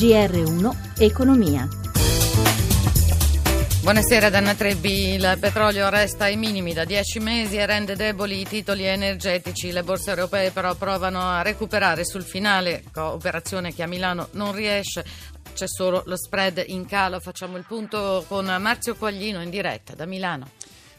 GR1 Economia. Buonasera Danna Trebbi, il petrolio resta ai minimi da 10 mesi e rende deboli i titoli energetici. Le borse europee però provano a recuperare sul finale, operazione che a Milano non riesce. C'è solo lo spread in calo. Facciamo il punto con Marzio Quaglino in diretta da Milano.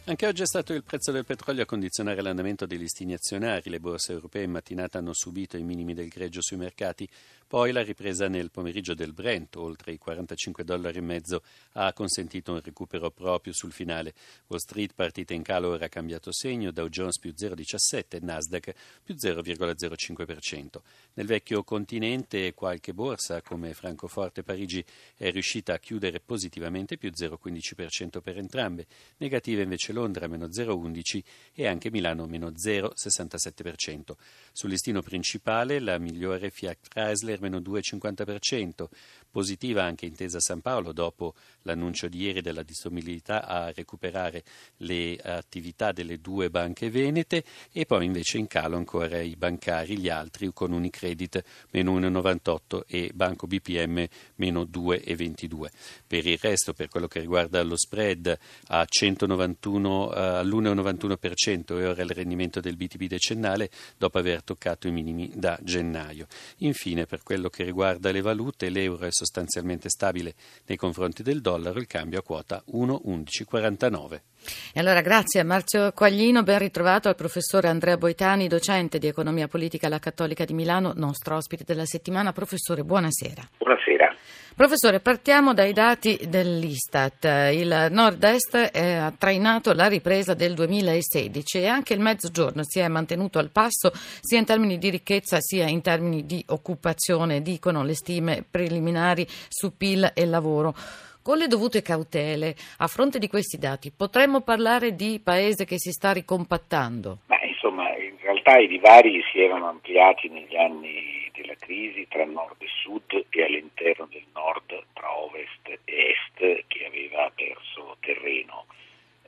Anche oggi è stato il prezzo del petrolio a condizionare l'andamento dei listini azionari. Le borse europee in mattinata hanno subito i minimi del greggio sui mercati. Poi la ripresa nel pomeriggio del Brent, oltre i 45 dollari e mezzo, ha consentito un recupero proprio sul finale. Wall Street partita in calo ora ha cambiato segno, Dow Jones più 0,17 Nasdaq più 0,05%. Nel vecchio continente qualche borsa come Francoforte e Parigi è riuscita a chiudere positivamente più 0,15% per entrambe. Negative invece Londra meno 0,11 e anche Milano meno 0,67%. Sul listino principale la migliore Fiat Chrysler meno 2,50%, positiva anche Intesa San Paolo dopo l'annuncio di ieri della disponibilità a recuperare le attività delle due banche venete e poi invece in calo ancora i bancari, gli altri con Unicredit meno 1,98 e Banco BPM meno 2,22. Per il resto, per quello che riguarda lo spread a 191, all'1,91% e ora il rendimento del BTP decennale dopo aver toccato i minimi da gennaio. Infine, per quello che riguarda le valute, l'euro è sostanzialmente stabile nei confronti del dollaro, il cambio a quota 1,1149. E allora grazie a Marzio Quaglino, ben ritrovato al professore Andrea Boitani, docente di economia politica alla Cattolica di Milano, nostro ospite della settimana. Professore, buonasera. Buonasera. Professore, partiamo dai dati dell'Istat. Il nord-est ha trainato la ripresa del 2016 e anche il mezzogiorno si è mantenuto al passo sia in termini di ricchezza sia in termini di occupazione, dicono le stime preliminari su PIL e lavoro. Con le dovute cautele, a fronte di questi dati, potremmo parlare di paese che si sta ricompattando? Ma insomma, in realtà i divari si erano ampliati negli anni della crisi tra nord e sud e all'interno del nord tra ovest e est che aveva perso terreno.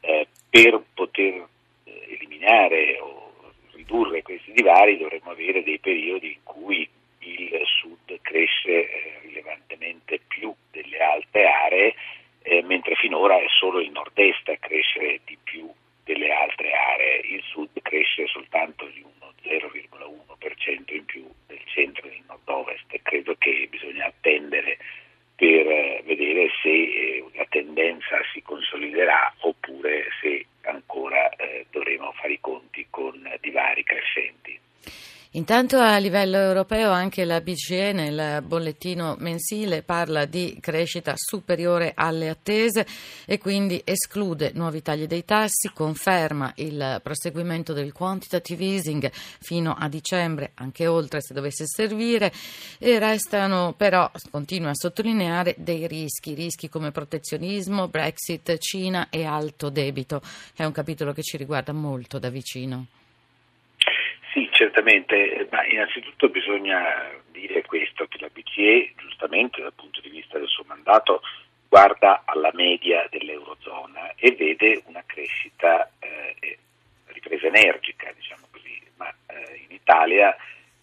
Eh, per poter eh, eliminare o ridurre questi divari dovremmo avere dei periodi in cui il sud cresce eh, rilevantemente più delle altre aree, eh, mentre finora è solo il nord-est a crescere di più delle altre aree. Il sud cresce soltanto di uno 0,1% in più del centro e del nord-ovest. Credo che bisogna attendere per eh, vedere se eh, la tendenza si consoliderà oppure se ancora eh, dovremo fare i conti con divari crescenti. Intanto a livello europeo anche la BCE nel bollettino mensile parla di crescita superiore alle attese e quindi esclude nuovi tagli dei tassi, conferma il proseguimento del quantitative easing fino a dicembre, anche oltre se dovesse servire, e restano però, continua a sottolineare, dei rischi, rischi come protezionismo, Brexit, Cina e alto debito. È un capitolo che ci riguarda molto da vicino. Certamente, ma innanzitutto bisogna dire questo, che la BCE, giustamente dal punto di vista del suo mandato, guarda alla media dell'Eurozona e vede una crescita eh, ripresa energica, diciamo così, ma eh, in Italia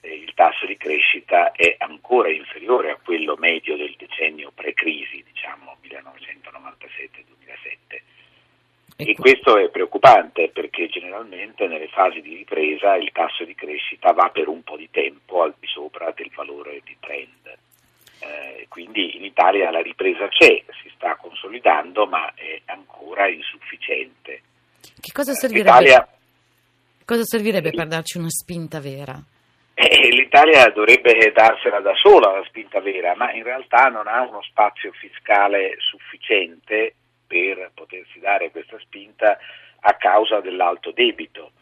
eh, il tasso di crescita è ancora inferiore a quello medio del decennio pre-crisi, diciamo 1997-2007 e questo è preoccupante perché generalmente nelle fasi di ripresa il tasso di crescita va per un po' di tempo al di sopra del valore di trend. Eh, quindi in Italia la ripresa c'è, si sta consolidando, ma è ancora insufficiente. Che cosa servirebbe, L'Italia, cosa servirebbe per darci una spinta vera? Eh, L'Italia dovrebbe darsela da sola la spinta vera, ma in realtà non ha uno spazio fiscale sufficiente per potersi dare questa spinta a causa dell'alto debito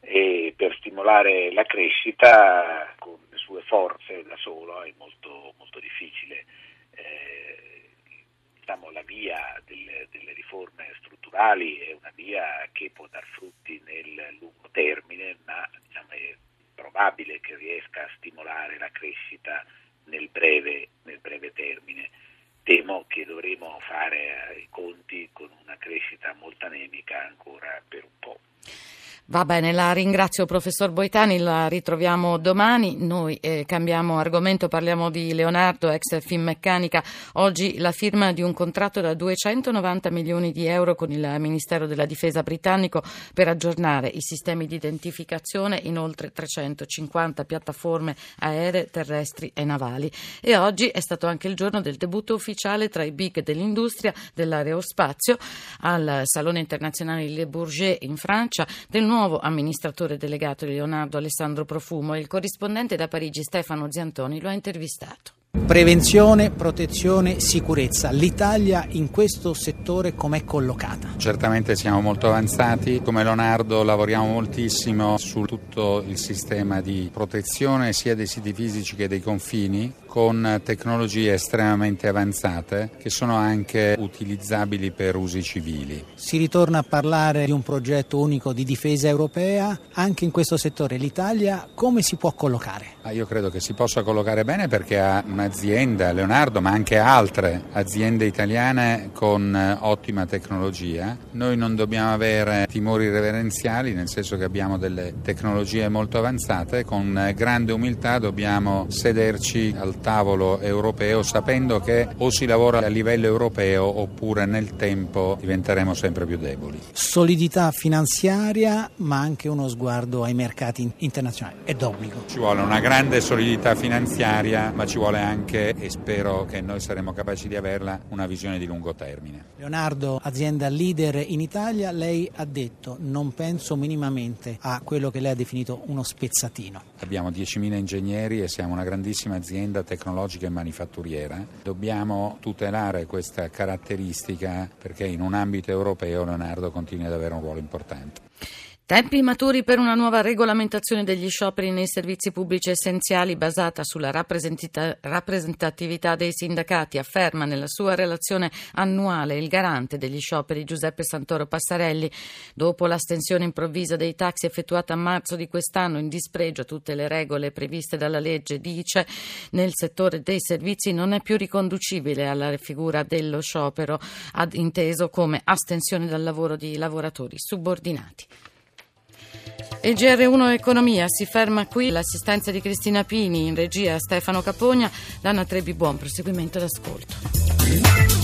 e per stimolare la crescita con le sue forze da solo è molto, molto difficile. Eh, diciamo, la via delle, delle, riforme strutturali è una via che può dar frutti nel lungo termine, ma diciamo, è probabile che riesca a stimolare la crescita nel breve, nel breve termine temo che dovremo fare i conti con una crescita molto anemica ancora per un po'. Va bene, la ringrazio professor Boitani, la ritroviamo domani. Noi eh, cambiamo argomento, parliamo di Leonardo, ex Finmeccanica. Oggi la firma di un contratto da 290 milioni di euro con il Ministero della Difesa britannico per aggiornare i sistemi di identificazione in oltre 350 piattaforme aeree, terrestri e navali. E oggi è stato anche il giorno del debutto ufficiale tra i big dell'industria dell'aerospazio al Salone internazionale Le Bourget in Francia del nuovo nuovo amministratore delegato Leonardo Alessandro Profumo e il corrispondente da Parigi Stefano Ziantoni lo ha intervistato. Prevenzione, protezione, sicurezza. L'Italia in questo settore com'è collocata? Certamente siamo molto avanzati. Come Leonardo lavoriamo moltissimo su tutto il sistema di protezione sia dei siti fisici che dei confini con tecnologie estremamente avanzate che sono anche utilizzabili per usi civili. Si ritorna a parlare di un progetto unico di difesa europea. Anche in questo settore l'Italia come si può collocare? Ah, io credo che si possa collocare bene perché ha un'azienda, Leonardo, ma anche altre aziende italiane con eh, ottima tecnologia. Noi non dobbiamo avere timori reverenziali, nel senso che abbiamo delle tecnologie molto avanzate, con eh, grande umiltà dobbiamo sederci al tavolo europeo sapendo che o si lavora a livello europeo oppure nel tempo diventeremo sempre più deboli. Solidità finanziaria ma anche uno sguardo ai mercati internazionali, è d'obbligo. Ci vuole una grande solidità finanziaria ma ci vuole anche, e spero che noi saremo capaci di averla, una visione di lungo termine. Leonardo, azienda leader in Italia, lei ha detto non penso minimamente a quello che lei ha definito uno spezzatino. Abbiamo 10.000 ingegneri e siamo una grandissima azienda tecnologica e manifatturiera. Dobbiamo tutelare questa caratteristica perché in un ambito europeo Leonardo continua ad avere un ruolo importante. Tempi maturi per una nuova regolamentazione degli scioperi nei servizi pubblici essenziali basata sulla rappresentatività dei sindacati, afferma nella sua relazione annuale il garante degli scioperi Giuseppe Santoro Passarelli. Dopo l'astensione improvvisa dei taxi effettuata a marzo di quest'anno in dispregio a tutte le regole previste dalla legge, dice nel settore dei servizi non è più riconducibile alla figura dello sciopero, inteso come astensione dal lavoro di lavoratori subordinati. Il GR1 Economia si ferma qui. L'assistenza di Cristina Pini, in regia Stefano Capogna, Dana Trebi, buon proseguimento d'ascolto.